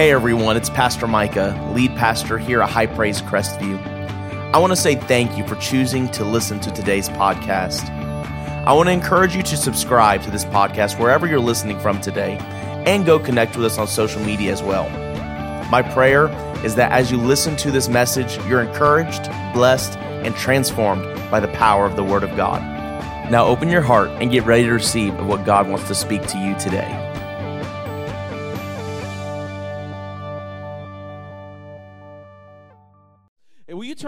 Hey everyone, it's Pastor Micah, lead pastor here at High Praise Crestview. I want to say thank you for choosing to listen to today's podcast. I want to encourage you to subscribe to this podcast wherever you're listening from today and go connect with us on social media as well. My prayer is that as you listen to this message, you're encouraged, blessed, and transformed by the power of the Word of God. Now open your heart and get ready to receive what God wants to speak to you today.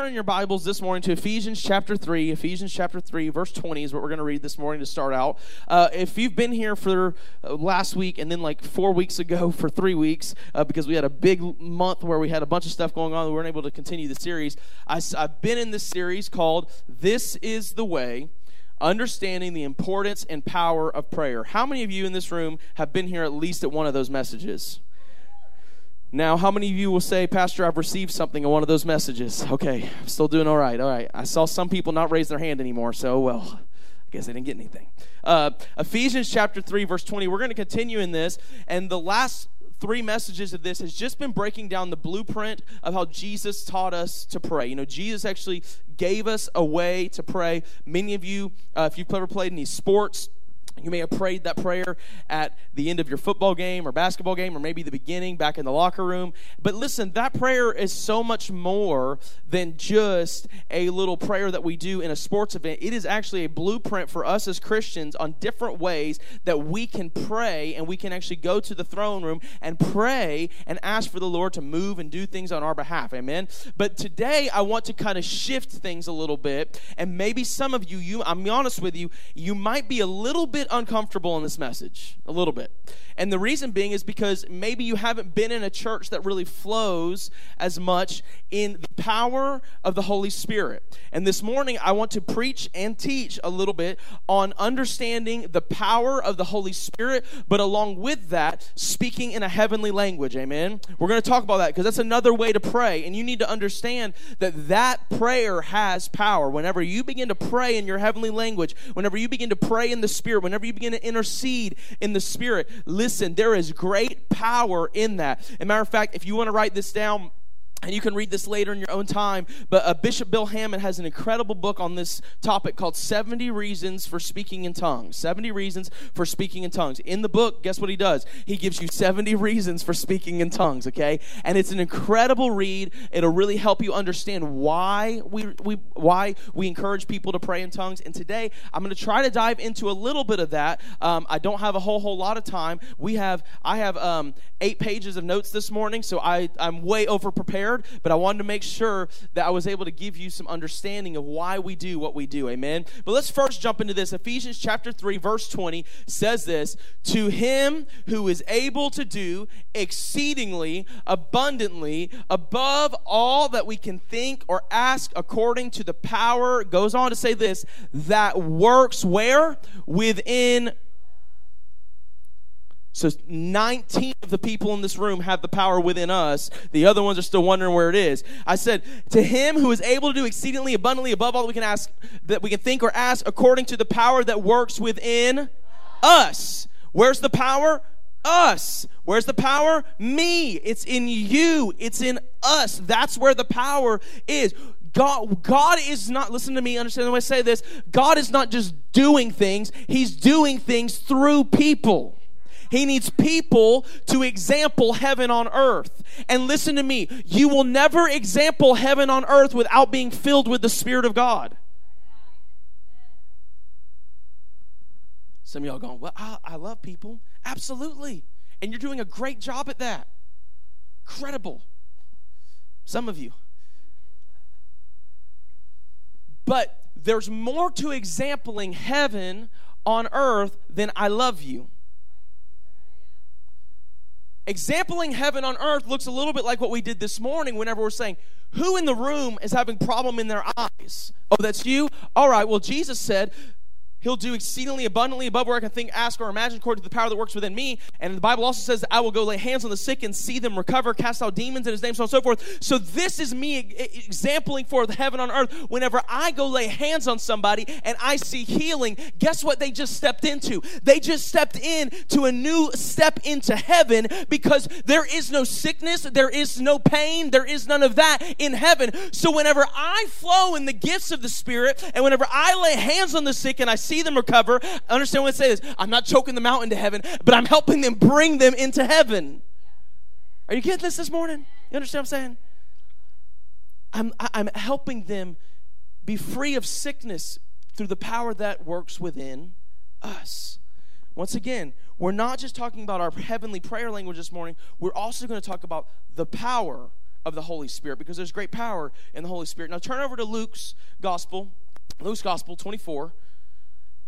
Will turn in your Bibles this morning to Ephesians chapter 3? Ephesians chapter 3, verse 20 is what we're going to read this morning to start out. Uh, if you've been here for uh, last week and then like four weeks ago for three weeks, uh, because we had a big month where we had a bunch of stuff going on, we weren't able to continue the series. I, I've been in this series called This is the Way understanding the importance and power of prayer. How many of you in this room have been here at least at one of those messages? Now, how many of you will say, Pastor, I've received something in one of those messages? Okay, I'm still doing all right. All right. I saw some people not raise their hand anymore, so, well, I guess they didn't get anything. Uh, Ephesians chapter 3, verse 20. We're going to continue in this, and the last three messages of this has just been breaking down the blueprint of how Jesus taught us to pray. You know, Jesus actually gave us a way to pray. Many of you, uh, if you've ever played any sports, you may have prayed that prayer at the end of your football game or basketball game, or maybe the beginning back in the locker room. But listen, that prayer is so much more than just a little prayer that we do in a sports event. It is actually a blueprint for us as Christians on different ways that we can pray and we can actually go to the throne room and pray and ask for the Lord to move and do things on our behalf. Amen. But today I want to kind of shift things a little bit. And maybe some of you, you I'm honest with you, you might be a little bit uncomfortable in this message, a little bit. And the reason being is because maybe you haven't been in a church that really flows as much in the power of the Holy Spirit. And this morning, I want to preach and teach a little bit on understanding the power of the Holy Spirit, but along with that, speaking in a heavenly language. Amen. We're going to talk about that because that's another way to pray. And you need to understand that that prayer has power. Whenever you begin to pray in your heavenly language, whenever you begin to pray in the Spirit, whenever you begin to intercede in the Spirit, listen, there is great power in that. As a matter of fact, if you want to write this down, and you can read this later in your own time. But uh, Bishop Bill Hamon has an incredible book on this topic called 70 Reasons for Speaking in Tongues. 70 Reasons for Speaking in Tongues. In the book, guess what he does? He gives you 70 reasons for speaking in tongues, okay? And it's an incredible read. It'll really help you understand why we, we, why we encourage people to pray in tongues. And today, I'm going to try to dive into a little bit of that. Um, I don't have a whole, whole lot of time. We have, I have um, eight pages of notes this morning, so I, I'm way over prepared prepared, but I wanted to make sure that I was able to give you some understanding of why we do what we do. Amen. But let's first jump into this. Ephesians chapter 3, verse 20 says this To him who is able to do exceedingly abundantly above all that we can think or ask according to the power, goes on to say this, that works where? Within so 19 of the people in this room have the power within us. The other ones are still wondering where it is. I said, to him who is able to do exceedingly abundantly above all that we can ask, that we can think or ask according to the power that works within us. Where's the power? Us. Where's the power? Me. It's in you. It's in us. That's where the power is. God, God is not, listen to me, understand the way I say this. God is not just doing things, He's doing things through people. He needs people to example heaven on earth. And listen to me, you will never example heaven on earth without being filled with the Spirit of God. Some of y'all going, Well, I, I love people. Absolutely. And you're doing a great job at that. Incredible. Some of you. But there's more to exampling heaven on earth than I love you. Exampling heaven on earth looks a little bit like what we did this morning whenever we're saying, Who in the room is having problem in their eyes? Oh, that's you? All right, well, Jesus said, He'll do exceedingly abundantly above where I can think, ask, or imagine according to the power that works within me. And the Bible also says I will go lay hands on the sick and see them recover, cast out demons in his name, so on and so forth. So this is me exampling for heaven on earth. Whenever I go lay hands on somebody and I see healing, guess what they just stepped into? They just stepped in to a new step into heaven because there is no sickness, there is no pain, there is none of that in heaven. So whenever I flow in the gifts of the Spirit and whenever I lay hands on the sick and I see see them recover. Understand what it says? I'm not choking them out into heaven, but I'm helping them bring them into heaven. Are you getting this this morning? You understand what I'm saying? I'm, I'm helping them be free of sickness through the power that works within us. Once again, we're not just talking about our heavenly prayer language this morning, we're also going to talk about the power of the Holy Spirit because there's great power in the Holy Spirit. Now turn over to Luke's Gospel, Luke's Gospel 24.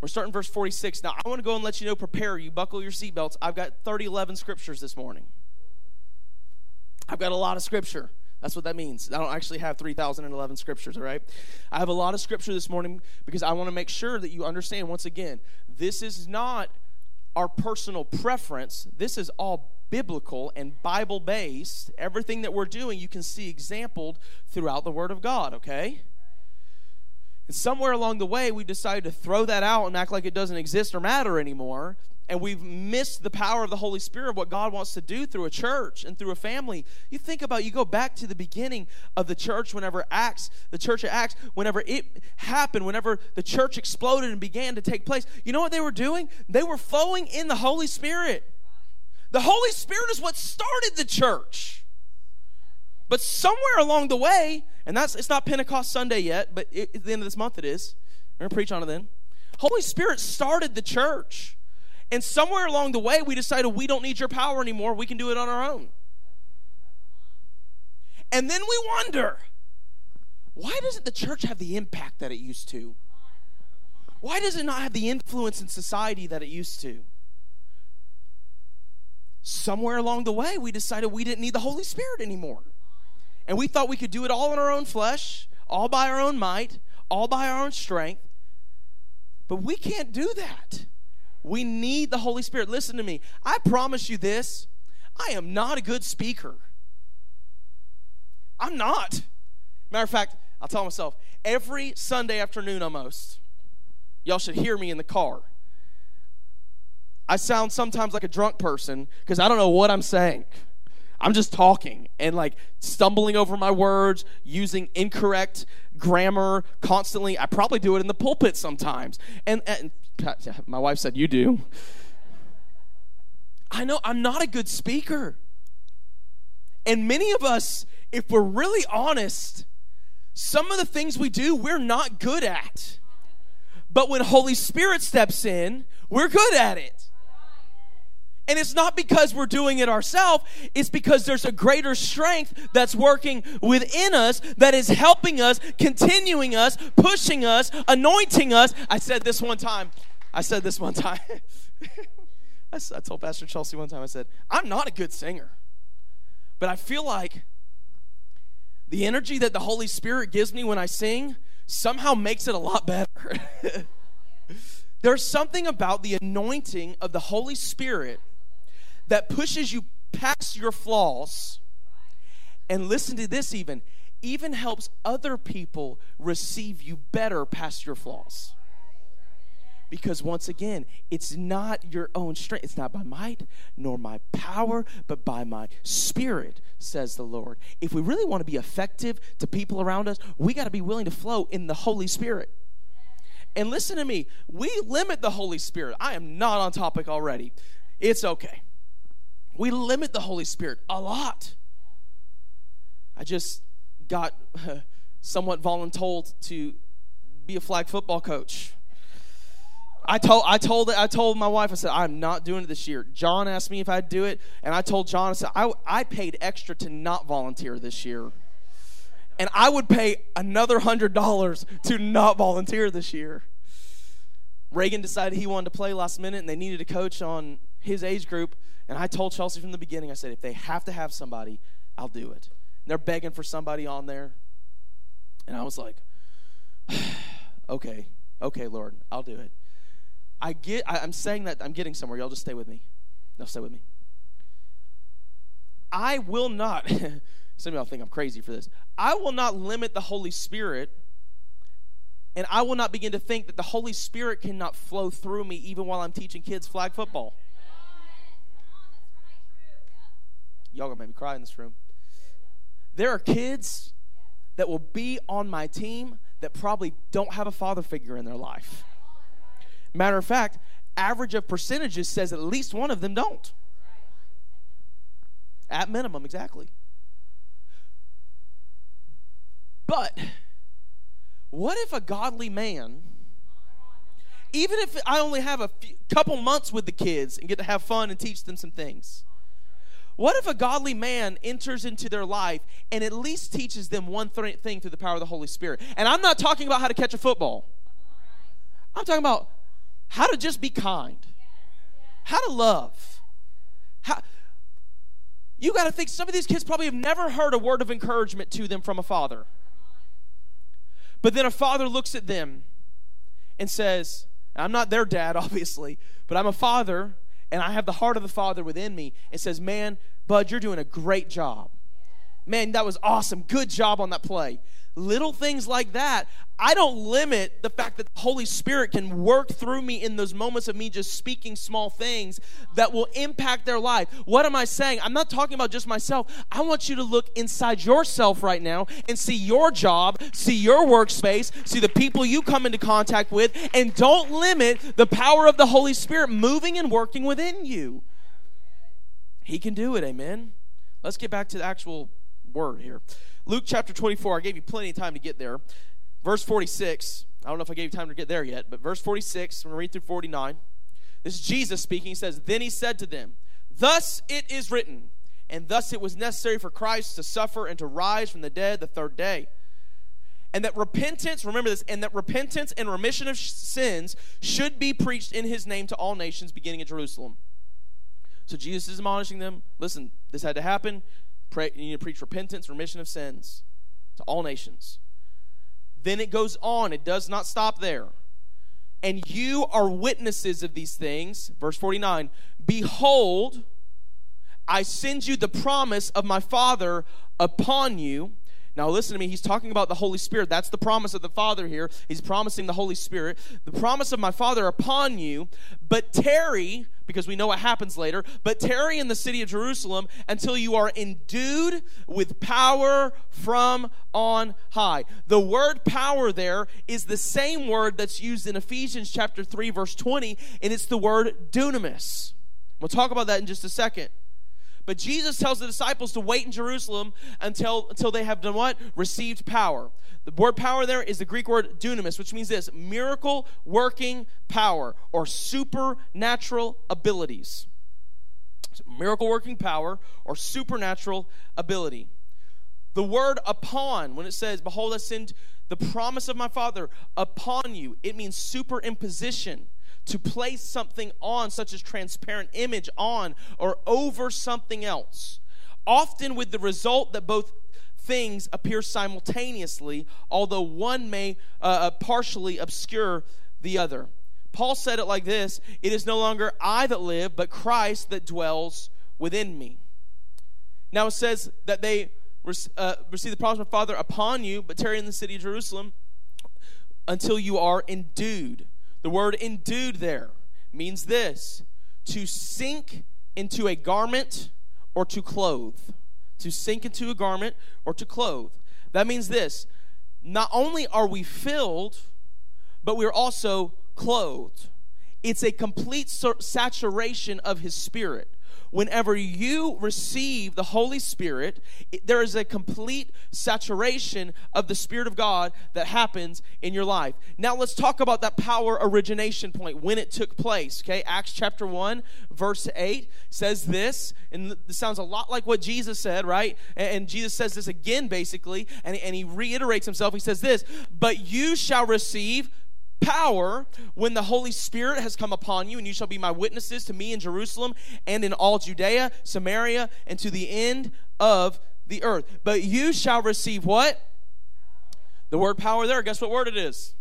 We're starting verse 46. Now, I want to go and let you know, prepare you, buckle your seatbelts. I've got 30, 11 scriptures this morning. I've got a lot of scripture. That's what that means. I don't actually have 3,011 scriptures, all right? I have a lot of scripture this morning because I want to make sure that you understand, once again, this is not our personal preference. This is all biblical and Bible based. Everything that we're doing, you can see exampled throughout the Word of God, okay? And somewhere along the way, we decided to throw that out and act like it doesn't exist or matter anymore. And we've missed the power of the Holy Spirit, of what God wants to do through a church and through a family. You think about, you go back to the beginning of the church, whenever Acts, the church of Acts, whenever it happened, whenever the church exploded and began to take place. You know what they were doing? They were flowing in the Holy Spirit. The Holy Spirit is what started the church. But somewhere along the way, and that's it's not Pentecost Sunday yet, but it, at the end of this month it is. We're gonna preach on it then. Holy Spirit started the church. And somewhere along the way, we decided we don't need your power anymore. We can do it on our own. And then we wonder why doesn't the church have the impact that it used to? Why does it not have the influence in society that it used to? Somewhere along the way, we decided we didn't need the Holy Spirit anymore. And we thought we could do it all in our own flesh, all by our own might, all by our own strength. But we can't do that. We need the Holy Spirit. Listen to me. I promise you this I am not a good speaker. I'm not. Matter of fact, I'll tell myself every Sunday afternoon almost, y'all should hear me in the car. I sound sometimes like a drunk person because I don't know what I'm saying. I'm just talking and like stumbling over my words, using incorrect grammar constantly. I probably do it in the pulpit sometimes. And, and my wife said, You do. I know I'm not a good speaker. And many of us, if we're really honest, some of the things we do, we're not good at. But when Holy Spirit steps in, we're good at it. And it's not because we're doing it ourselves, it's because there's a greater strength that's working within us that is helping us, continuing us, pushing us, anointing us. I said this one time. I said this one time. I told Pastor Chelsea one time, I said, I'm not a good singer, but I feel like the energy that the Holy Spirit gives me when I sing somehow makes it a lot better. There's something about the anointing of the Holy Spirit that pushes you past your flaws. And listen to this even, even helps other people receive you better past your flaws. Because once again, it's not your own strength. It's not by might nor my power, but by my spirit, says the Lord. If we really want to be effective to people around us, we got to be willing to flow in the Holy Spirit. And listen to me, we limit the Holy Spirit. I am not on topic already. It's okay we limit the Holy Spirit a lot. I just got somewhat voluntold to be a flag football coach. I told I told I told my wife I said I'm not doing it this year. John asked me if I'd do it, and I told John I said I, I paid extra to not volunteer this year, and I would pay another hundred dollars to not volunteer this year. Reagan decided he wanted to play last minute, and they needed a coach on his age group. And I told Chelsea from the beginning, I said, if they have to have somebody, I'll do it. And they're begging for somebody on there. And I was like, okay, okay, Lord, I'll do it. I get, I, I'm saying that I'm getting somewhere. Y'all just stay with me. No, stay with me. I will not, some of y'all think I'm crazy for this. I will not limit the Holy Spirit, and I will not begin to think that the Holy Spirit cannot flow through me even while I'm teaching kids flag football. Y'all gonna make me cry in this room. There are kids that will be on my team that probably don't have a father figure in their life. Matter of fact, average of percentages says at least one of them don't. At minimum, exactly. But what if a godly man, even if I only have a few, couple months with the kids and get to have fun and teach them some things, what if a godly man enters into their life and at least teaches them one th- thing through the power of the Holy Spirit? And I'm not talking about how to catch a football. I'm talking about how to just be kind, how to love. How, you got to think some of these kids probably have never heard a word of encouragement to them from a father. But then a father looks at them and says, I'm not their dad, obviously, but I'm a father and I have the heart of the Father within me and says, Man, Bud, you're doing a great job. Man, that was awesome. Good job on that play. Little things like that. I don't limit the fact that the Holy Spirit can work through me in those moments of me just speaking small things that will impact their life. What am I saying? I'm not talking about just myself. I want you to look inside yourself right now and see your job, see your workspace, see the people you come into contact with, and don't limit the power of the Holy Spirit moving and working within you. He can do it, amen. Let's get back to the actual word here. Luke chapter 24, I gave you plenty of time to get there. Verse 46, I don't know if I gave you time to get there yet, but verse 46, I'm going to read through 49. This is Jesus speaking. He says, Then he said to them, Thus it is written, and thus it was necessary for Christ to suffer and to rise from the dead the third day. And that repentance, remember this, and that repentance and remission of sins should be preached in his name to all nations, beginning at Jerusalem. So Jesus is admonishing them listen, this had to happen. Pray, you need to preach repentance, remission of sins to all nations. Then it goes on, it does not stop there. And you are witnesses of these things. Verse 49 Behold, I send you the promise of my Father upon you. Now, listen to me. He's talking about the Holy Spirit. That's the promise of the Father here. He's promising the Holy Spirit. The promise of my Father upon you. But tarry, because we know what happens later, but tarry in the city of Jerusalem until you are endued with power from on high. The word power there is the same word that's used in Ephesians chapter 3, verse 20, and it's the word dunamis. We'll talk about that in just a second. But Jesus tells the disciples to wait in Jerusalem until, until they have done what? Received power. The word power there is the Greek word dunamis, which means this miracle working power or supernatural abilities. miracle working power or supernatural ability. The word upon, when it says, Behold, I send the promise of my Father upon you, it means superimposition to place something on, such as transparent image on or over something else. Often with the result that both things appear simultaneously, although one may uh, uh, partially obscure the other. Paul said it like this It is no longer I that live, but Christ that dwells within me. Now it says that they uh, receive the promise of the Father upon you, but tarry in the city of Jerusalem until you are endued the word endued there means this to sink into a garment or to clothe. To sink into a garment or to clothe. That means this not only are we filled, but we're also clothed. It's a complete saturation of His Spirit whenever you receive the Holy Spirit, it, there is a complete saturation of the Spirit of God that happens in your life. Now let's talk about that power origination point when it took place. Okay, Acts chapter 1, verse 8 says this, and this sounds a lot like what Jesus said, right? And, and Jesus says this again, basically, and, and he reiterates himself. He says this, but you shall receive power when the Holy Spirit has come upon you, and you shall be my witnesses to me in Jerusalem and in all Judea, Samaria, and to the end of the earth. But you shall receive what? The word power there, guess what word it is?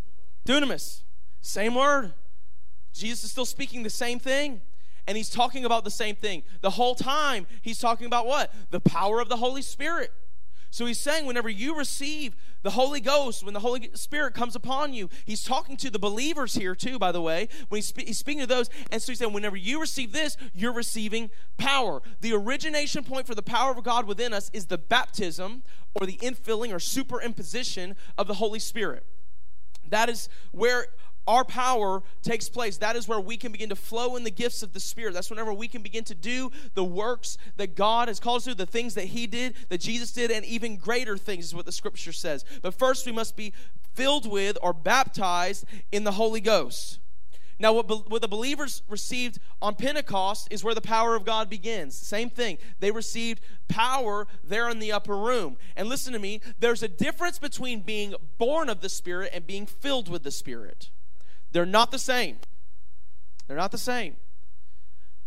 Dunamis. Same word. Jesus is still speaking the same thing. And he's talking about the same thing. The whole time, he's talking about what? The power of the Holy Spirit. So he's saying, whenever you receive the Holy Ghost, when the Holy Spirit comes upon you, he's talking to the believers here too, by the way, when he's, spe- he's speaking to those. And so he's saying, whenever you receive this, you're receiving power. The origination point for the power of God within us is the baptism or the infilling or superimposition of the Holy Spirit. That is where our power takes place. That is where we can begin to flow in the gifts of the Spirit. That's whenever we can begin to do the works that God has called us to, the things that He did, that Jesus did, and even greater things, is what the Scripture says. But first, we must be filled with or baptized in the Holy Ghost. Now, what, what the believers received on Pentecost is where the power of God begins. Same thing. They received power there in the upper room. And listen to me, there's a difference between being born of the Spirit and being filled with the Spirit. They're not the same. They're not the same.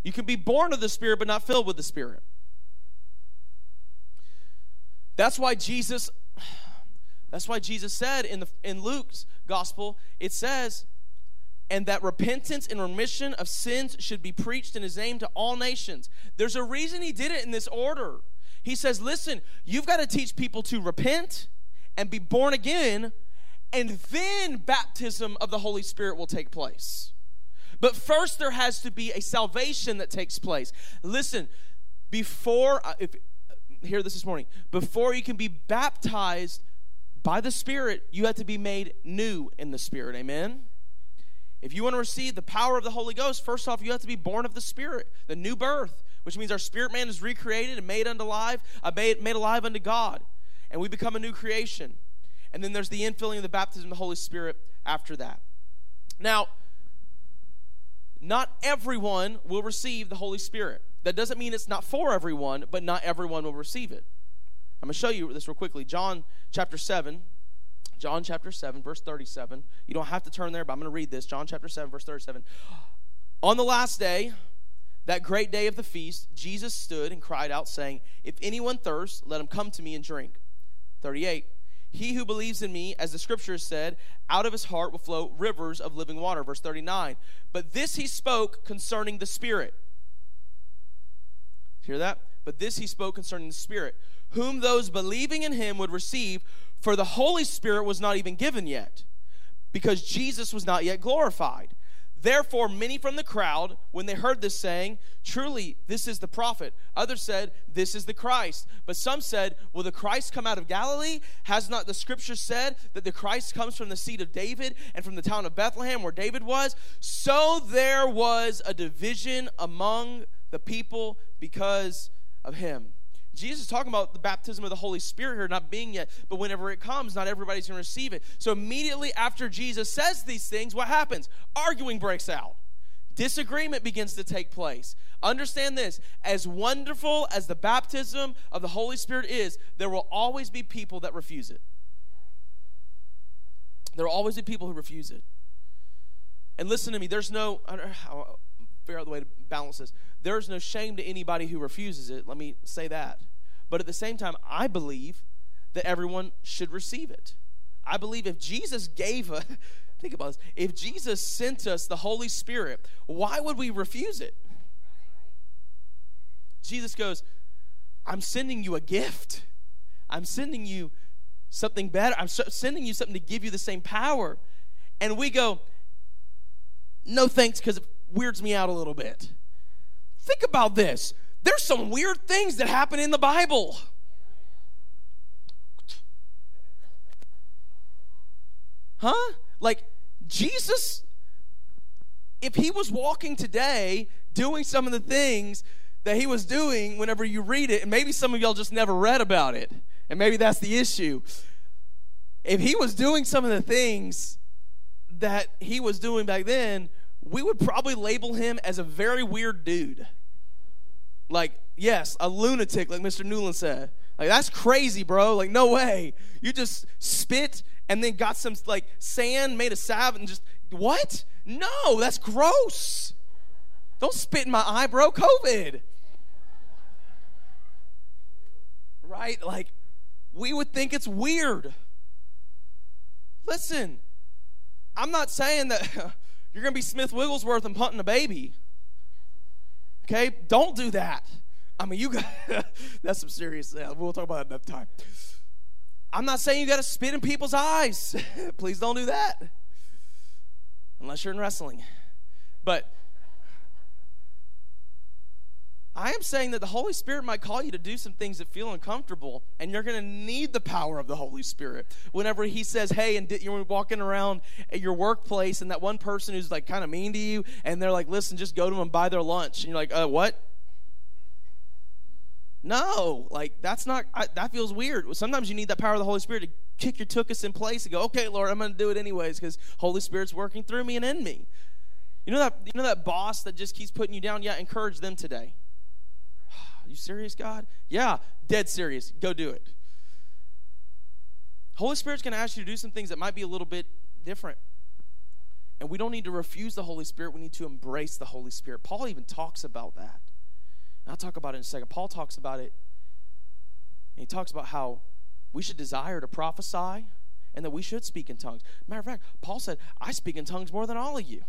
You can be born of the Spirit, but not filled with the Spirit. That's why Jesus. That's why Jesus said in the in Luke's gospel, it says, and that repentance and remission of sins should be preached in his name to all nations. There's a reason he did it in this order. He says, listen, you've got to teach people to repent and be born again and then baptism of the Holy Spirit will take place. But first, there has to be a salvation that takes place. Listen, before, uh, if, hear this this morning, before you can be baptized by the Spirit, you have to be made new in the Spirit. Amen? If you want to receive the power of the Holy Ghost, first off, you have to be born of the Spirit, the new birth, which means our spirit man is recreated and made unto life, uh, made, made alive unto God, and we become a new creation. And then there's the infilling of the baptism of the Holy Spirit after that. Now, not everyone will receive the Holy Spirit. That doesn't mean it's not for everyone, but not everyone will receive it. I'm going to show you this real quickly. John chapter 7. John chapter 7, verse 37. You don't have to turn there, but I'm going to read this. John chapter 7, verse 37. On the last day, that great day of the feast, Jesus stood and cried out, saying, If anyone thirsts, let him come to me and drink. 38. He who believes in me, as the scriptures said, out of his heart will flow rivers of living water. Verse 39. But this he spoke concerning the Spirit. Hear that? But this he spoke concerning the Spirit, whom those believing in him would receive, for the Holy Spirit was not even given yet, because Jesus was not yet glorified. Therefore, many from the crowd, when they heard this saying, Truly, this is the prophet. Others said, This is the Christ. But some said, Will the Christ come out of Galilee? Has not the scripture said that the Christ comes from the seed of David and from the town of Bethlehem where David was? So there was a division among the people because of him. Jesus is talking about the baptism of the Holy Spirit here not being yet, but whenever it comes, not everybody's going to receive it. So immediately after Jesus says these things, what happens? Arguing breaks out. Disagreement begins to take place. Understand this as wonderful as the baptism of the Holy Spirit is, there will always be people that refuse it. There will always be people who refuse it. And listen to me, there's no, Figure out the way to balance this. There's no shame to anybody who refuses it. Let me say that. But at the same time, I believe that everyone should receive it. I believe if Jesus gave a, think about this, if Jesus sent us the Holy Spirit, why would we refuse it? Jesus goes, I'm sending you a gift. I'm sending you something better. I'm sending you something to give you the same power. And we go, no thanks, because weirds me out a little bit. Think about this. There's some weird things that happen in the Bible. Huh? Like Jesus, if he was walking today doing some of the things that he was doing whenever you read it, and maybe some of y'all just never read about it, and maybe that's the issue. If he was doing some of the things that he was doing back then, we would probably label him as a very weird dude. Like, yes, a lunatic, like Mr. Newland said. Like, that's crazy, bro. Like, no way. You just spit and then got some, like, sand, made a salve, and just, what? No, that's gross. Don't spit in my eye, bro. COVID. Right? Like, we would think it's weird. Listen, I'm not saying that You're going to be Smith Wigglesworth and punting a baby. Okay? Don't do that. I mean, you got that's some serious. Yeah, we'll talk about it another time. I'm not saying you got to spit in people's eyes. Please don't do that. Unless you're in wrestling. But I am saying that the Holy Spirit might call you to do some things that feel uncomfortable, and you're going to need the power of the Holy Spirit. Whenever He says, "Hey," and you're walking around at your workplace, and that one person who's like kind of mean to you, and they're like, "Listen, just go to them and buy their lunch," and you're like, "Uh, what?" No, like that's not. I, that feels weird. Sometimes you need that power of the Holy Spirit to kick your tuchus in place and go, "Okay, Lord, I'm going to do it anyways," because Holy Spirit's working through me and in me. You know that you know that boss that just keeps putting you down. Yeah, encourage them today. You serious, God? Yeah, dead serious. Go do it. Holy Spirit's going to ask you to do some things that might be a little bit different. And we don't need to refuse the Holy Spirit. We need to embrace the Holy Spirit. Paul even talks about that. And I'll talk about it in a second. Paul talks about it. And he talks about how we should desire to prophesy and that we should speak in tongues. Matter of fact, Paul said, I speak in tongues more than all of you.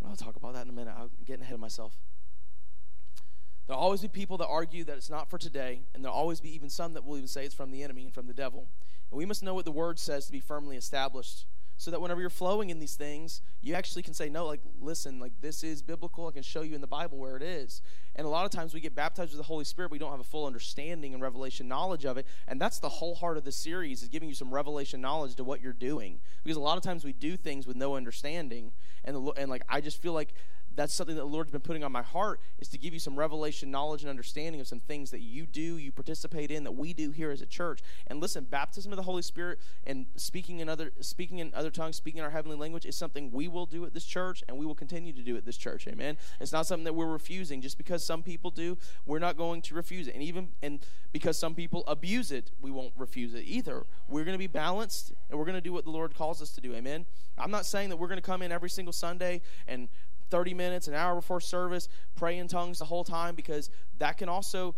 And I'll talk about that in a minute. I'm getting ahead of myself. There'll always be people that argue that it's not for today, and there'll always be even some that will even say it's from the enemy and from the devil. And we must know what the word says to be firmly established so that whenever you're flowing in these things, you actually can say, No, like, listen, like, this is biblical. I can show you in the Bible where it is. And a lot of times we get baptized with the Holy Spirit, we don't have a full understanding and revelation knowledge of it. And that's the whole heart of the series, is giving you some revelation knowledge to what you're doing. Because a lot of times we do things with no understanding. And, the, and like, I just feel like that's something that the Lord's been putting on my heart is to give you some revelation, knowledge, and understanding of some things that you do, you participate in, that we do here as a church. And listen, baptism of the Holy Spirit and speaking in other speaking in other tongues, speaking in our heavenly language is something we will do at this church, and we will continue to do at this church. Amen. It's not something that we're refusing. Just because some people do, we're not going to refuse it. And even and because some people abuse it, we won't refuse it either. We're going to be balanced, and we're going to do what the Lord calls us to do. Amen. I'm not saying that we're going to come in every single Sunday and 30 minutes, an hour before service, pray in tongues the whole time because that can also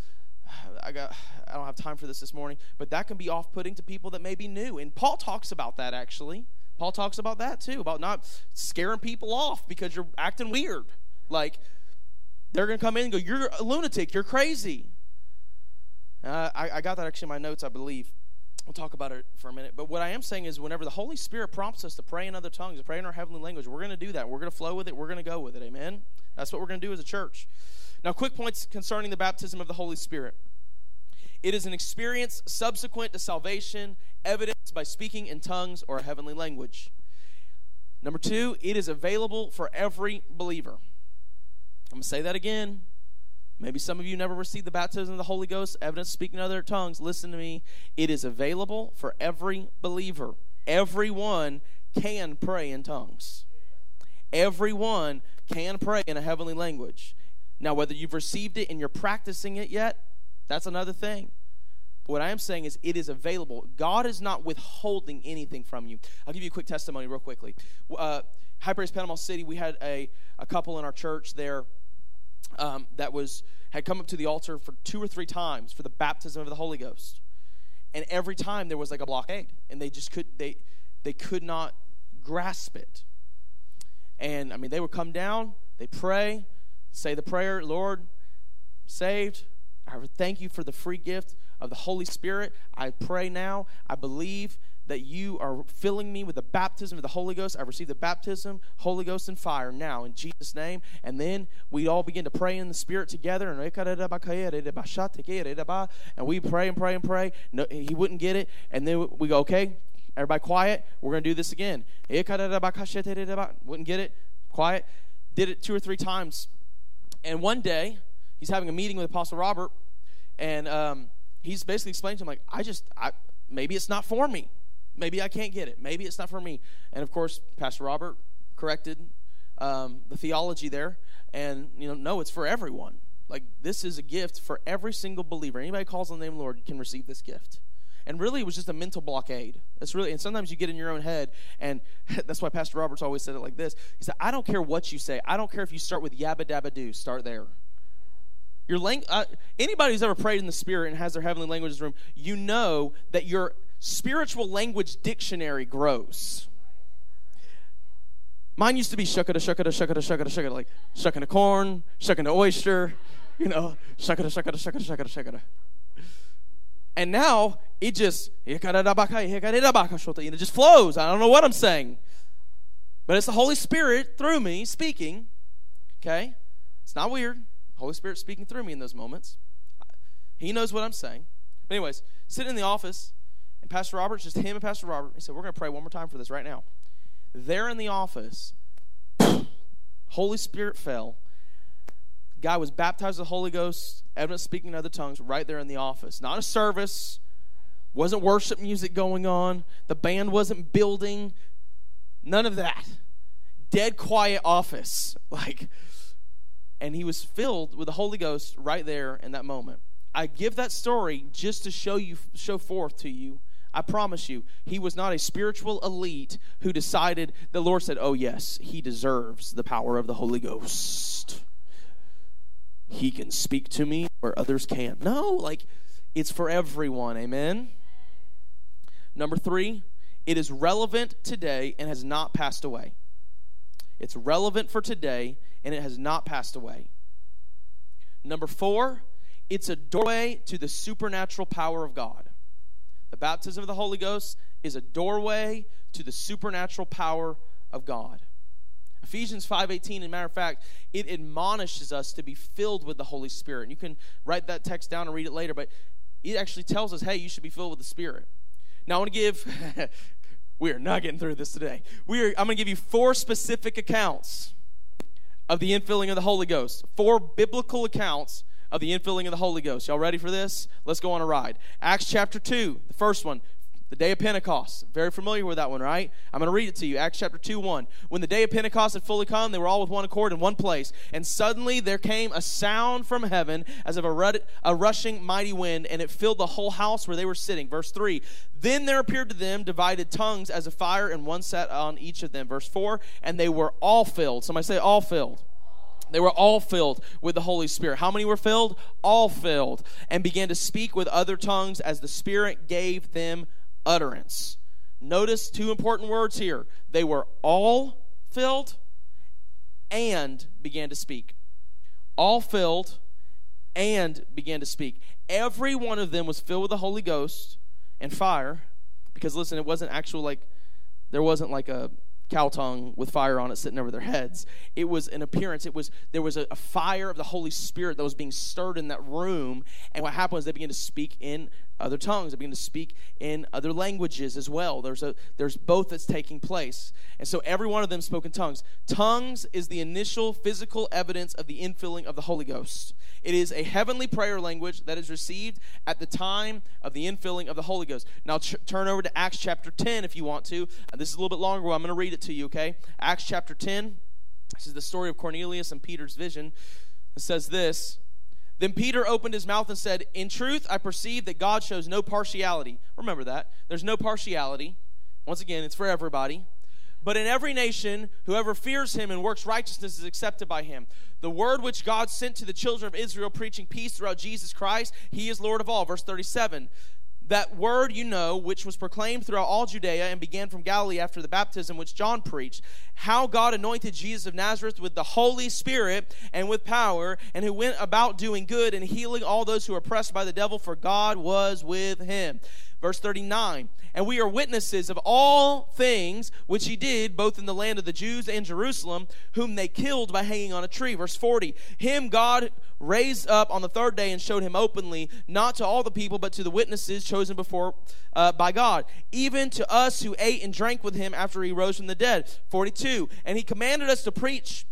I got I don't have time for this this morning, but that can be off-putting to people that may be new. And Paul talks about that actually. Paul talks about that too, about not scaring people off because you're acting weird. Like they're going to come in and go, "You're a lunatic. You're crazy." Uh, I, I got that actually in my notes, I believe. We'll talk about it for a minute. But what I am saying is, whenever the Holy Spirit prompts us to pray in other tongues, to pray in our heavenly language, we're going to do that. We're going to flow with it. We're going to go with it. Amen? That's what we're going to do as a church. Now, quick points concerning the baptism of the Holy Spirit. It is an experience subsequent to salvation, evidenced by speaking in tongues or a heavenly language. Number two, it is available for every believer. I'm going to say that again. Maybe some of you never received the baptism of the Holy Ghost, evidence speaking in other tongues. Listen to me. It is available for every believer. Everyone can pray in tongues. Everyone can pray in a heavenly language. Now, whether you've received it and you're practicing it yet, that's another thing. But what I am saying is it is available. God is not withholding anything from you. I'll give you a quick testimony real quickly. Uh, High Praise Panama City, we had a, a couple in our church there um, that was had come up to the altar for two or three times for the baptism of the Holy Ghost, and every time there was like a blockade, and they just could they they could not grasp it. And I mean, they would come down, they pray, say the prayer, Lord, saved. I thank you for the free gift of the Holy Spirit. I pray now. I believe that you are filling me with the baptism of the Holy Ghost. I receive the baptism, Holy Ghost, and fire now in Jesus' name. And then we all begin to pray in the Spirit together. And we pray and pray and pray. No, he wouldn't get it. And then we go, okay, everybody quiet. We're going to do this again. Wouldn't get it. Quiet. Did it two or three times. And one day, he's having a meeting with Apostle Robert. And um, he's basically explaining to him, like, I just, I, maybe it's not for me. Maybe I can't get it. Maybe it's not for me. And of course, Pastor Robert corrected um, the theology there, and you know, no, it's for everyone. Like this is a gift for every single believer. Anybody calls on the name of the Lord can receive this gift. And really, it was just a mental blockade. It's really, and sometimes you get in your own head, and that's why Pastor Roberts always said it like this. He said, "I don't care what you say. I don't care if you start with yabba dabba do. Start there." Your lang- uh, anybody who's ever prayed in the Spirit and has their heavenly languages room, you know that your spiritual language dictionary grows. Mine used to be shuckada, shuckada, shuckada, shuckada, shuckada, like shucking a corn, shucking an oyster, you know, shuckada, shuckada, shuckada, shuckada, shuckada. And now it just and it just flows. I don't know what I'm saying. But it's the Holy Spirit through me speaking. Okay? It's not weird. Holy Spirit speaking through me in those moments. He knows what I'm saying. But anyways, sitting in the office, Pastor Robert's just him and Pastor Robert. He said, We're going to pray one more time for this right now. There in the office, Holy Spirit fell. Guy was baptized with the Holy Ghost, evidence speaking in other tongues right there in the office. Not a service, wasn't worship music going on, the band wasn't building, none of that. Dead quiet office. Like, and he was filled with the Holy Ghost right there in that moment. I give that story just to show you, show forth to you. I promise you, he was not a spiritual elite who decided, the Lord said, Oh, yes, he deserves the power of the Holy Ghost. He can speak to me where others can't. No, like, it's for everyone. Amen. Number three, it is relevant today and has not passed away. It's relevant for today and it has not passed away. Number four, it's a doorway to the supernatural power of God. The baptism of the Holy Ghost is a doorway to the supernatural power of God. Ephesians 5:18 as a matter of fact it admonishes us to be filled with the Holy Spirit. And you can write that text down and read it later but it actually tells us hey you should be filled with the Spirit. Now I want to give we are not getting through this today. We are I'm going to give you four specific accounts of the infilling of the Holy Ghost. Four biblical accounts of the infilling of the Holy Ghost. Y'all ready for this? Let's go on a ride. Acts chapter 2, the first one, the day of Pentecost. Very familiar with that one, right? I'm going to read it to you. Acts chapter 2 1. When the day of Pentecost had fully come, they were all with one accord in one place. And suddenly there came a sound from heaven as of a, a rushing mighty wind, and it filled the whole house where they were sitting. Verse 3. Then there appeared to them divided tongues as a fire, and one sat on each of them. Verse 4. And they were all filled. Somebody say, all filled they were all filled with the Holy Spirit. How many were filled? All filled. And began to speak with other tongues as the Spirit gave them utterance. Notice two important words here. They were all filled and began to speak. All filled and began to speak. Every one of them was filled with the Holy Ghost and fire. Because listen, it wasn't actual like there wasn't like a cow tongue with fire on it sitting over their heads. It was an appearance. It was there was a, a, fire of the Holy Spirit that was being stirred in that room. And what happened was they began to speak in other tongues. They begin to speak in other languages as well. There's a there's both that's taking place. And so every one of them spoke in tongues. Tongues is the initial physical evidence of the infilling of the Holy Ghost. It is a heavenly prayer language that is received at the time of the infilling of the Holy Ghost. Now ch- turn over to Acts chapter 10 if you want to. Uh, this is a little bit longer. I'm going to read it to you, okay? Acts chapter 10. This is the story of Cornelius and Peter's vision. It says this Then Peter opened his mouth and said, In truth, I perceive that God shows no partiality. Remember that. There's no partiality. Once again, it's for everybody. But in every nation, whoever fears him and works righteousness is accepted by him. The word which God sent to the children of Israel, preaching peace throughout Jesus Christ, he is Lord of all. Verse 37 that word you know, which was proclaimed throughout all Judea and began from Galilee after the baptism which John preached, how God anointed Jesus of Nazareth with the Holy Spirit and with power, and who went about doing good and healing all those who were oppressed by the devil, for God was with him. Verse 39 And we are witnesses of all things which he did, both in the land of the Jews and Jerusalem, whom they killed by hanging on a tree. Verse 40 Him God raised up on the third day and showed him openly, not to all the people, but to the witnesses chosen before uh, by God, even to us who ate and drank with him after he rose from the dead. 42 And he commanded us to preach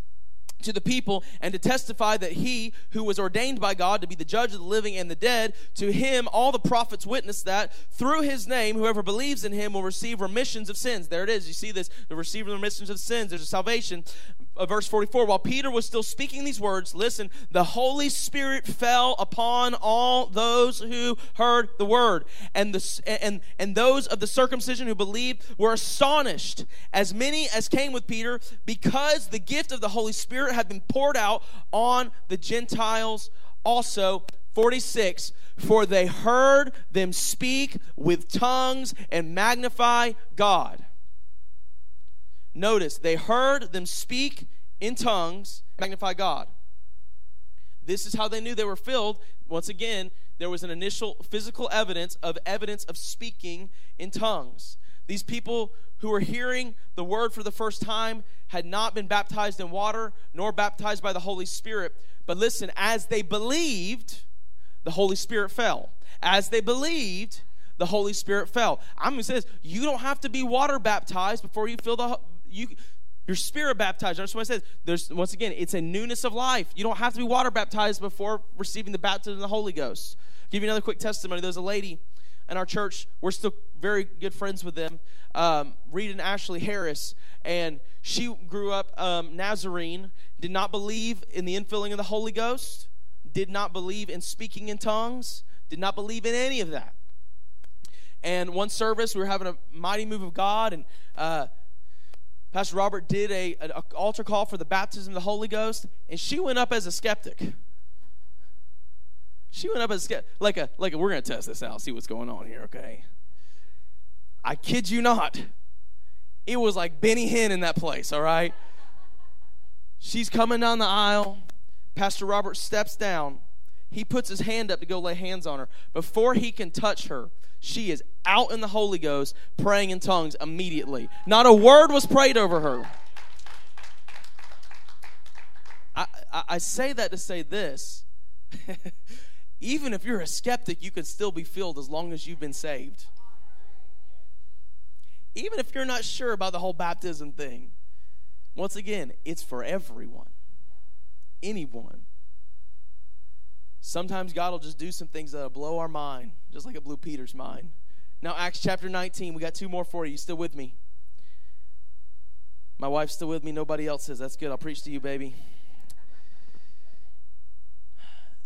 to the people and to testify that he who was ordained by God to be the judge of the living and the dead, to him all the prophets witness that through his name, whoever believes in him will receive remissions of sins. There it is. You see this, the receiving remissions of sins. There's a salvation. Uh, verse 44 While Peter was still speaking these words, listen, the Holy Spirit fell upon all those who heard the word. And, the, and, and those of the circumcision who believed were astonished, as many as came with Peter, because the gift of the Holy Spirit Spirit had been poured out on the Gentiles also. 46 For they heard them speak with tongues and magnify God. Notice, they heard them speak in tongues, magnify God. This is how they knew they were filled. Once again, there was an initial physical evidence of evidence of speaking in tongues. These people who were hearing the word for the first time had not been baptized in water nor baptized by the Holy Spirit. But listen, as they believed, the Holy Spirit fell. As they believed, the Holy Spirit fell. I'm going to say this you don't have to be water baptized before you feel the. You, your spirit baptized. That's what I said. There's once again, it's a newness of life. You don't have to be water baptized before receiving the baptism of the Holy Ghost. I'll give you another quick testimony. There's a lady in our church. We're still very good friends with them. Um, Reed and Ashley Harris, and she grew up um, Nazarene. Did not believe in the infilling of the Holy Ghost. Did not believe in speaking in tongues. Did not believe in any of that. And one service, we were having a mighty move of God, and uh, Pastor Robert did a, an altar call for the baptism of the Holy Ghost, and she went up as a skeptic. She went up as a skeptic, like a like a, we're gonna test this out, see what's going on here, okay? I kid you not. It was like Benny Hinn in that place, all right? She's coming down the aisle. Pastor Robert steps down. He puts his hand up to go lay hands on her. Before he can touch her, she is out in the Holy Ghost praying in tongues immediately. Not a word was prayed over her. I, I, say that to say this. Even if you're a skeptic, you can still be filled as long as you've been saved. Even if you're not sure about the whole baptism thing, once again, it's for everyone, anyone. Sometimes God will just do some things that'll blow our mind, just like it blew Peter's mind. Now, Acts chapter 19, we got two more for you. You still with me? My wife's still with me. Nobody else is. That's good. I'll preach to you, baby.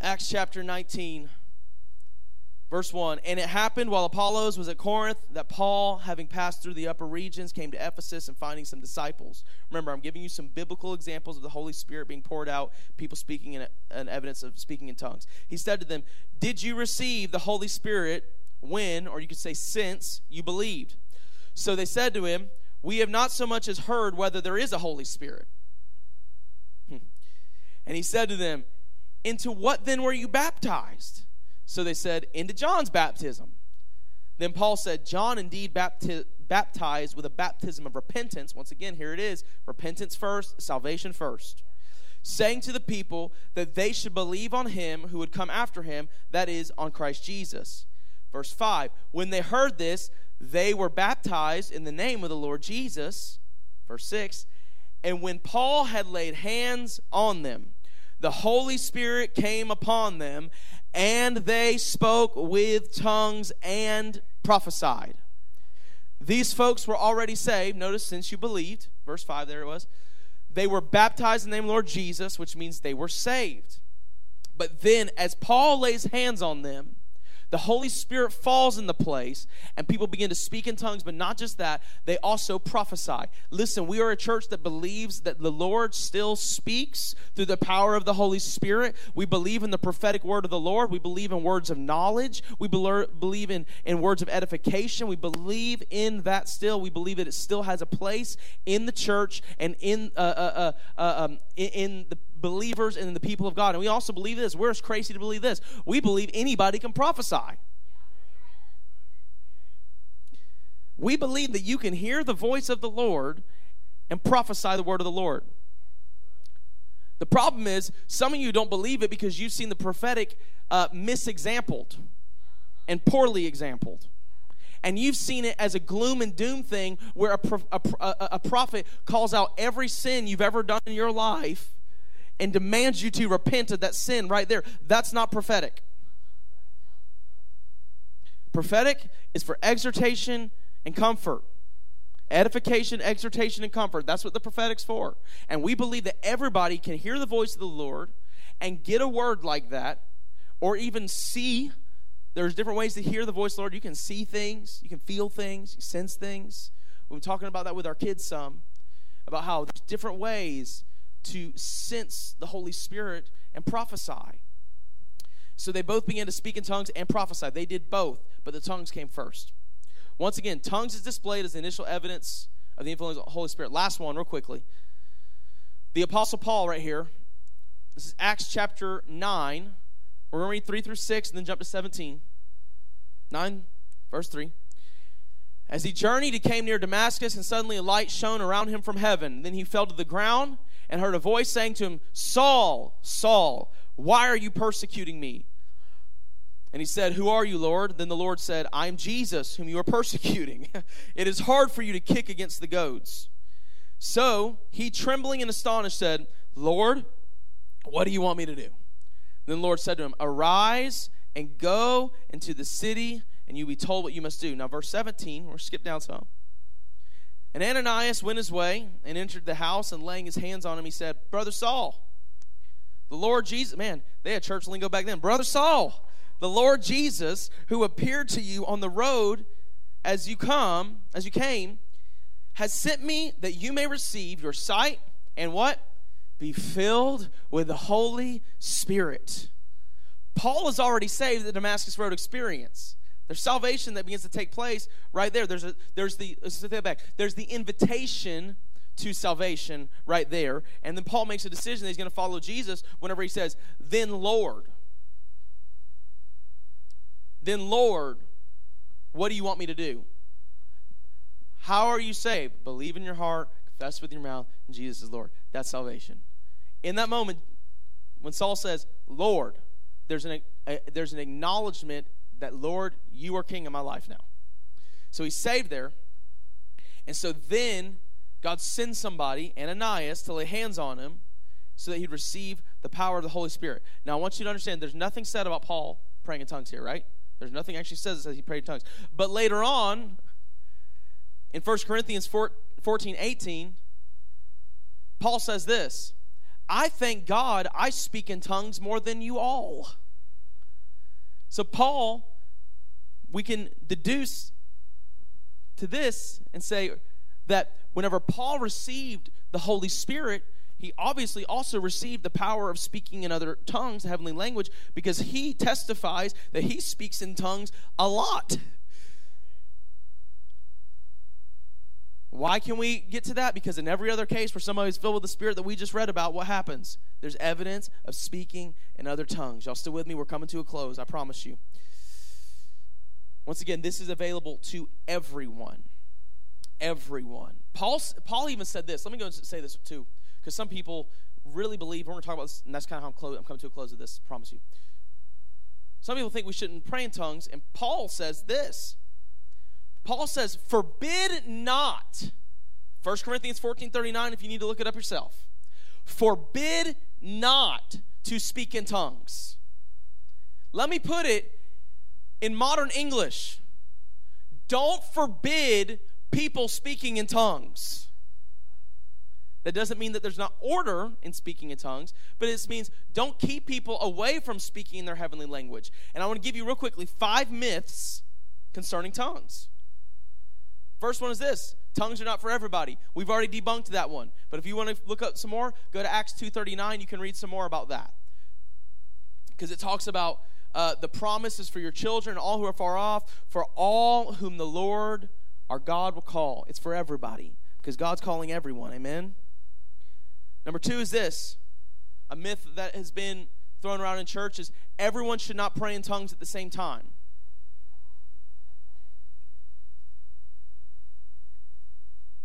Acts chapter 19. Verse 1 And it happened while Apollos was at Corinth that Paul, having passed through the upper regions, came to Ephesus and finding some disciples. Remember, I'm giving you some biblical examples of the Holy Spirit being poured out, people speaking in an evidence of speaking in tongues. He said to them, Did you receive the Holy Spirit when, or you could say since, you believed? So they said to him, We have not so much as heard whether there is a Holy Spirit. Hmm. And he said to them, Into what then were you baptized? So they said, Into John's baptism. Then Paul said, John indeed bapti- baptized with a baptism of repentance. Once again, here it is repentance first, salvation first. Saying to the people that they should believe on him who would come after him, that is, on Christ Jesus. Verse 5 When they heard this, they were baptized in the name of the Lord Jesus. Verse 6 And when Paul had laid hands on them, the Holy Spirit came upon them, and they spoke with tongues and prophesied. These folks were already saved. Notice, since you believed, verse 5, there it was. They were baptized in the name of Lord Jesus, which means they were saved. But then, as Paul lays hands on them, the Holy Spirit falls in the place and people begin to speak in tongues, but not just that, they also prophesy. Listen, we are a church that believes that the Lord still speaks through the power of the Holy Spirit. We believe in the prophetic word of the Lord. We believe in words of knowledge. We believe in, in words of edification. We believe in that still. We believe that it still has a place in the church and in, uh, uh, uh, uh um, in, in the believers and the people of God. And we also believe this. We're as crazy to believe this. We believe anybody can prophesy. We believe that you can hear the voice of the Lord and prophesy the word of the Lord. The problem is, some of you don't believe it because you've seen the prophetic uh, misexampled and poorly exampled. And you've seen it as a gloom and doom thing where a, a, a, a prophet calls out every sin you've ever done in your life and demands you to repent of that sin right there. That's not prophetic. Prophetic is for exhortation and comfort. Edification, exhortation, and comfort. That's what the prophetic's for. And we believe that everybody can hear the voice of the Lord and get a word like that, or even see. There's different ways to hear the voice of the Lord. You can see things, you can feel things, you sense things. We've been talking about that with our kids some, about how there's different ways to sense the Holy Spirit and prophesy. So they both began to speak in tongues and prophesy. They did both, but the tongues came first. Once again, tongues is displayed as the initial evidence of the influence of the Holy Spirit. Last one, real quickly. The Apostle Paul, right here. This is Acts chapter 9. We're going to read 3 through 6 and then jump to 17. 9, verse 3. As he journeyed, he came near Damascus, and suddenly a light shone around him from heaven. Then he fell to the ground and heard a voice saying to him, Saul, Saul, why are you persecuting me? And he said, Who are you, Lord? Then the Lord said, I am Jesus, whom you are persecuting. it is hard for you to kick against the goads. So he, trembling and astonished, said, Lord, what do you want me to do? Then the Lord said to him, Arise and go into the city, and you will be told what you must do. Now, verse 17, we're skip down some. And Ananias went his way and entered the house, and laying his hands on him, he said, Brother Saul, the Lord Jesus, man, they had church lingo back then. Brother Saul, the Lord Jesus, who appeared to you on the road as you come, as you came, has sent me that you may receive your sight and what? Be filled with the Holy Spirit. Paul is already saved the Damascus Road experience. There's salvation that begins to take place right there. There's a there's the let's that back. There's the invitation to salvation right there. And then Paul makes a decision that he's going to follow Jesus whenever he says, Then Lord, then, Lord, what do you want me to do? How are you saved? Believe in your heart, confess with your mouth, and Jesus is Lord. That's salvation. In that moment, when Saul says, Lord, there's an, a, there's an acknowledgement that, Lord, you are king of my life now. So he's saved there. And so then God sends somebody, Ananias, to lay hands on him so that he'd receive the power of the Holy Spirit. Now, I want you to understand there's nothing said about Paul praying in tongues here, right? There's nothing actually says says he prayed in tongues. But later on, in 1 Corinthians 14 18, Paul says this I thank God I speak in tongues more than you all. So, Paul, we can deduce to this and say that whenever Paul received the Holy Spirit, he obviously also received the power of speaking in other tongues, heavenly language, because he testifies that he speaks in tongues a lot. Why can we get to that? Because in every other case where somebody is filled with the Spirit that we just read about, what happens? There's evidence of speaking in other tongues. Y'all still with me? We're coming to a close, I promise you. Once again, this is available to everyone. Everyone. Paul, Paul even said this. Let me go and say this too. Because some people really believe, we're going to talk about this, and that's kind of how I'm, I'm coming to a close of this, I promise you. Some people think we shouldn't pray in tongues, and Paul says this. Paul says, forbid not. 1 Corinthians 14 39, if you need to look it up yourself. Forbid not to speak in tongues. Let me put it in modern English. Don't forbid people speaking in tongues. That doesn't mean that there's not order in speaking in tongues, but it means don't keep people away from speaking in their heavenly language. And I want to give you real quickly five myths concerning tongues. First one is this tongues are not for everybody. We've already debunked that one. But if you want to look up some more, go to Acts 2.39. You can read some more about that. Because it talks about uh, the promises for your children, all who are far off, for all whom the Lord our God will call. It's for everybody. Because God's calling everyone. Amen? Number two is this a myth that has been thrown around in churches everyone should not pray in tongues at the same time.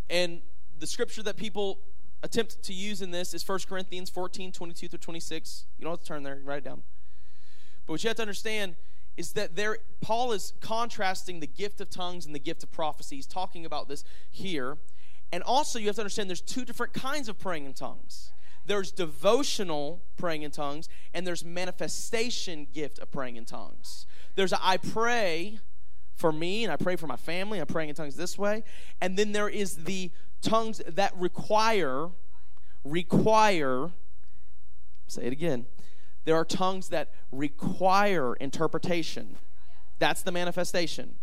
And the scripture that people attempt to use in this is 1 Corinthians 14 22 through 26. You don't have to turn there, write it down. But what you have to understand is that there Paul is contrasting the gift of tongues and the gift of prophecy. He's talking about this here. And also, you have to understand there's two different kinds of praying in tongues there's devotional praying in tongues, and there's manifestation gift of praying in tongues. There's a, I pray for me, and I pray for my family, I'm praying in tongues this way. And then there is the tongues that require, require, say it again. There are tongues that require interpretation. That's the manifestation.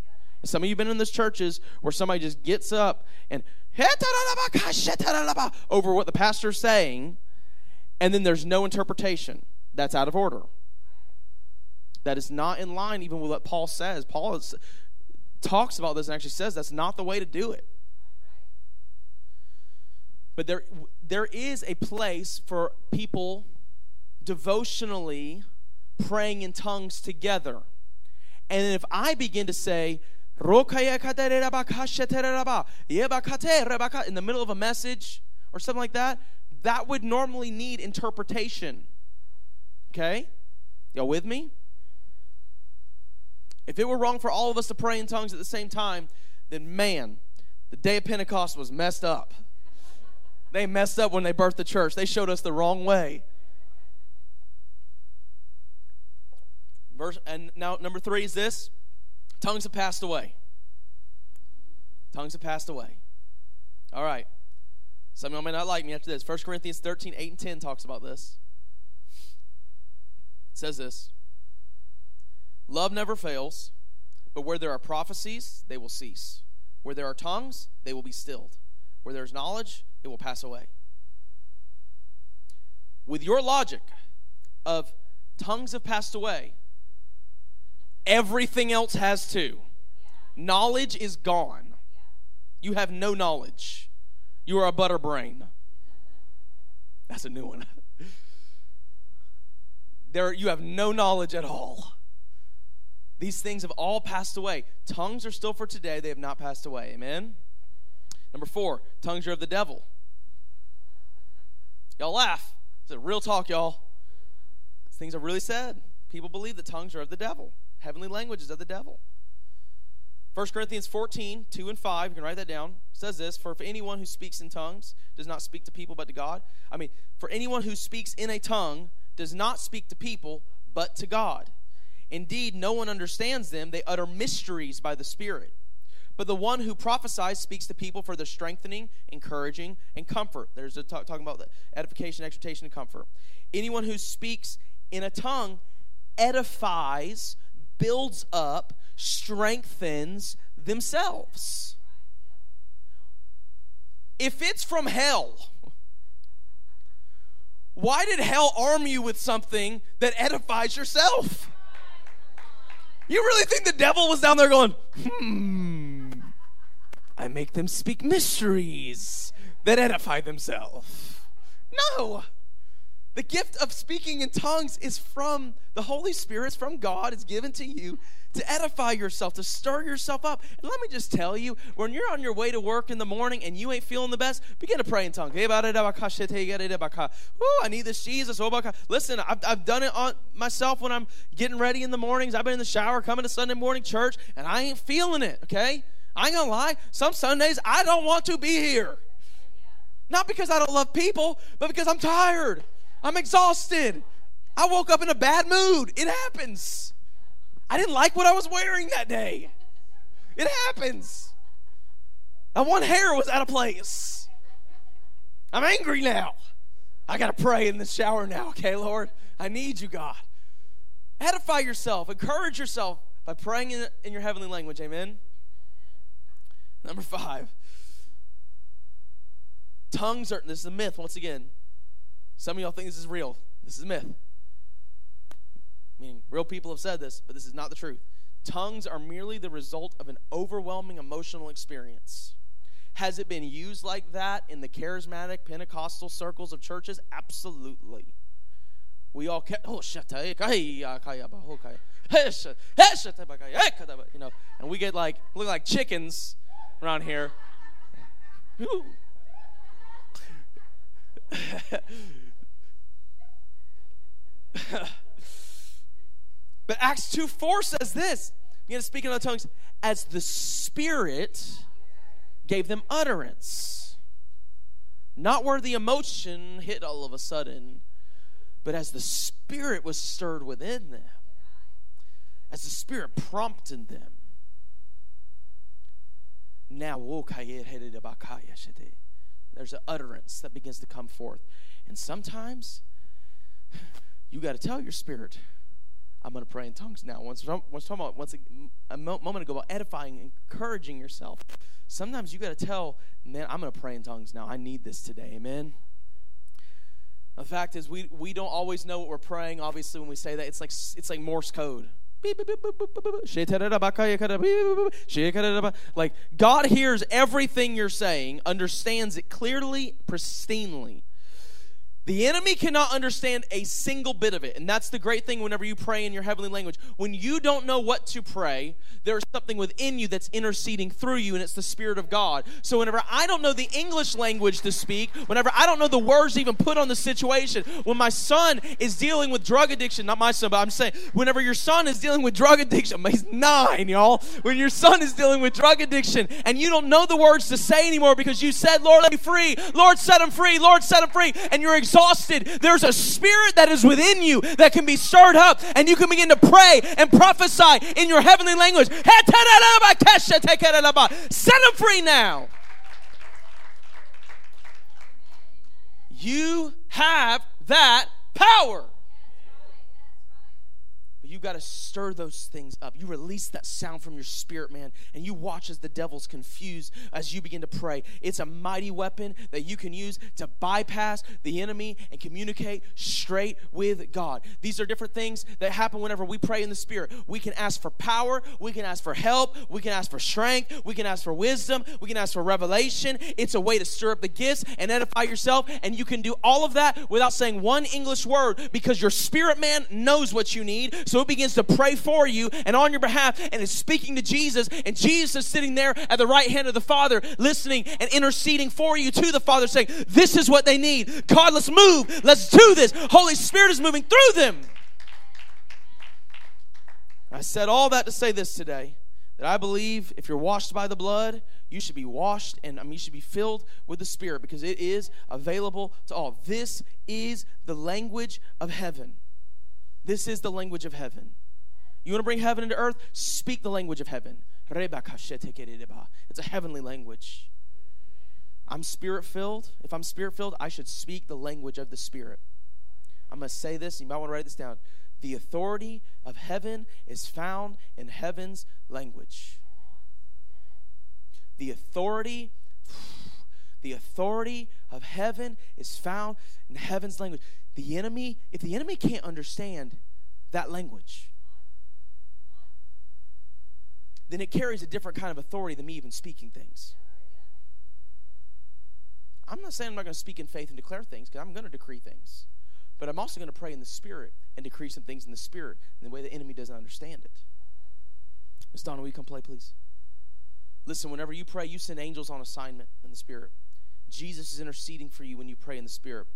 Some of you have been in those churches where somebody just gets up and over what the pastor's saying, and then there's no interpretation. That's out of order. That is not in line even with what Paul says. Paul is, talks about this and actually says that's not the way to do it. But there, there is a place for people devotionally praying in tongues together. And if I begin to say, in the middle of a message or something like that, that would normally need interpretation. Okay? Y'all with me? If it were wrong for all of us to pray in tongues at the same time, then man, the day of Pentecost was messed up. They messed up when they birthed the church. They showed us the wrong way. Verse and now number 3 is this. Tongues have passed away. Tongues have passed away. All right. Some of y'all may not like me after this. 1 Corinthians 13, 8 and 10 talks about this. It says this Love never fails, but where there are prophecies, they will cease. Where there are tongues, they will be stilled. Where there is knowledge, it will pass away. With your logic of tongues have passed away, everything else has too. Knowledge is gone. You have no knowledge. You are a butter brain. That's a new one. there you have no knowledge at all. These things have all passed away. Tongues are still for today, they have not passed away. Amen. Number 4, tongues are of the devil. Y'all laugh. It's a real talk, y'all. These things are really said. People believe that tongues are of the devil. Heavenly languages of the devil. 1 Corinthians 14, 2 and 5, you can write that down, says this For if anyone who speaks in tongues does not speak to people but to God, I mean, for anyone who speaks in a tongue does not speak to people but to God. Indeed, no one understands them, they utter mysteries by the Spirit. But the one who prophesies speaks to people for their strengthening, encouraging, and comfort. There's a talk, talking about the edification, exhortation, and comfort. Anyone who speaks in a tongue edifies, builds up, strengthens themselves. If it's from hell, why did hell arm you with something that edifies yourself? You really think the devil was down there going, hmm, I make them speak mysteries that edify themselves? No. The gift of speaking in tongues is from the Holy Spirit, it's from God, it's given to you to edify yourself, to stir yourself up. And let me just tell you, when you're on your way to work in the morning and you ain't feeling the best, begin to pray in tongues. Ooh, I need this Jesus. Oh, Listen, I've, I've done it on myself when I'm getting ready in the mornings. I've been in the shower coming to Sunday morning church, and I ain't feeling it, okay? I ain't gonna lie. Some Sundays I don't want to be here. Not because I don't love people, but because I'm tired. I'm exhausted. I woke up in a bad mood. It happens. I didn't like what I was wearing that day. It happens. That one hair was out of place. I'm angry now. I got to pray in the shower now, okay, Lord? I need you, God. Edify yourself, encourage yourself by praying in, in your heavenly language, amen? Number five, tongues are, this is a myth once again. Some of y'all think this is real. This is a myth. Meaning, real people have said this, but this is not the truth. Tongues are merely the result of an overwhelming emotional experience. Has it been used like that in the charismatic Pentecostal circles of churches? Absolutely. We all kept, oh, you know, and we get like, look like chickens around here. But Acts 2 4 says this. Begin to speak in other tongues as the Spirit gave them utterance. Not where the emotion hit all of a sudden, but as the Spirit was stirred within them, as the Spirit prompted them. Now, oh, there's an utterance that begins to come forth. And sometimes you got to tell your spirit, I'm going to pray in tongues now. Once, once talking about once a, a moment ago about edifying, encouraging yourself. Sometimes you got to tell, man, I'm going to pray in tongues now. I need this today. Amen. The fact is, we we don't always know what we're praying. Obviously, when we say that, it's like it's like Morse code. Like God hears everything you're saying, understands it clearly, pristinely. The enemy cannot understand a single bit of it. And that's the great thing whenever you pray in your heavenly language. When you don't know what to pray, there's something within you that's interceding through you, and it's the Spirit of God. So whenever I don't know the English language to speak, whenever I don't know the words even put on the situation, when my son is dealing with drug addiction, not my son, but I'm saying, whenever your son is dealing with drug addiction, he's nine, y'all. When your son is dealing with drug addiction and you don't know the words to say anymore because you said, Lord, let me free, Lord, set him free, Lord, set him free, and you're exhausted exhausted, there's a spirit that is within you that can be stirred up, and you can begin to pray and prophesy in your heavenly language. Set them free now. You have that power. You got to stir those things up. You release that sound from your spirit, man, and you watch as the devil's confused as you begin to pray. It's a mighty weapon that you can use to bypass the enemy and communicate straight with God. These are different things that happen whenever we pray in the spirit. We can ask for power, we can ask for help, we can ask for strength, we can ask for wisdom, we can ask for revelation. It's a way to stir up the gifts and edify yourself, and you can do all of that without saying one English word because your spirit man knows what you need. So begins to pray for you and on your behalf and is speaking to Jesus. And Jesus is sitting there at the right hand of the Father, listening and interceding for you to the Father, saying, This is what they need. God, let's move. Let's do this. Holy Spirit is moving through them. I said all that to say this today that I believe if you're washed by the blood, you should be washed and I mean, you should be filled with the Spirit because it is available to all. This is the language of heaven. This is the language of heaven. You want to bring heaven into earth? Speak the language of heaven. It's a heavenly language. I'm spirit filled. If I'm spirit filled, I should speak the language of the Spirit. I'm going to say this. You might want to write this down. The authority of heaven is found in heaven's language. The authority, the authority of heaven is found in heaven's language the enemy, if the enemy can't understand that language, then it carries a different kind of authority than me even speaking things. I'm not saying I'm not going to speak in faith and declare things because I'm going to decree things. But I'm also going to pray in the Spirit and decree some things in the Spirit in the way the enemy doesn't understand it. Miss Donna, will you come play, please? Listen, whenever you pray, you send angels on assignment in the Spirit. Jesus is interceding for you when you pray in the Spirit.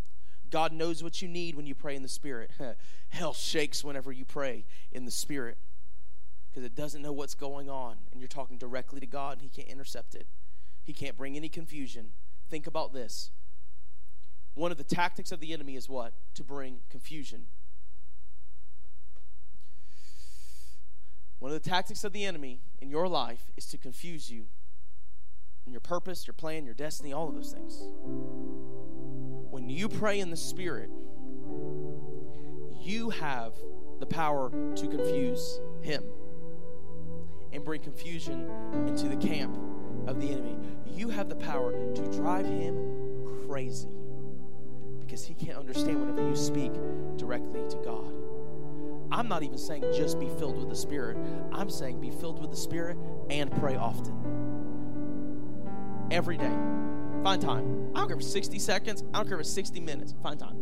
God knows what you need when you pray in the Spirit. Hell shakes whenever you pray in the Spirit because it doesn't know what's going on, and you're talking directly to God, and He can't intercept it. He can't bring any confusion. Think about this. One of the tactics of the enemy is what? To bring confusion. One of the tactics of the enemy in your life is to confuse you in your purpose, your plan, your destiny, all of those things you pray in the Spirit, you have the power to confuse him and bring confusion into the camp of the enemy. You have the power to drive him crazy because he can't understand whenever you speak directly to God. I'm not even saying just be filled with the Spirit. I'm saying be filled with the Spirit and pray often. Every day. Find time. I don't care if it's 60 seconds. I don't care if it's 60 minutes. Find time.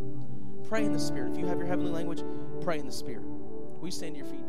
Pray in the Spirit. If you have your heavenly language, pray in the Spirit. You stand to your feet?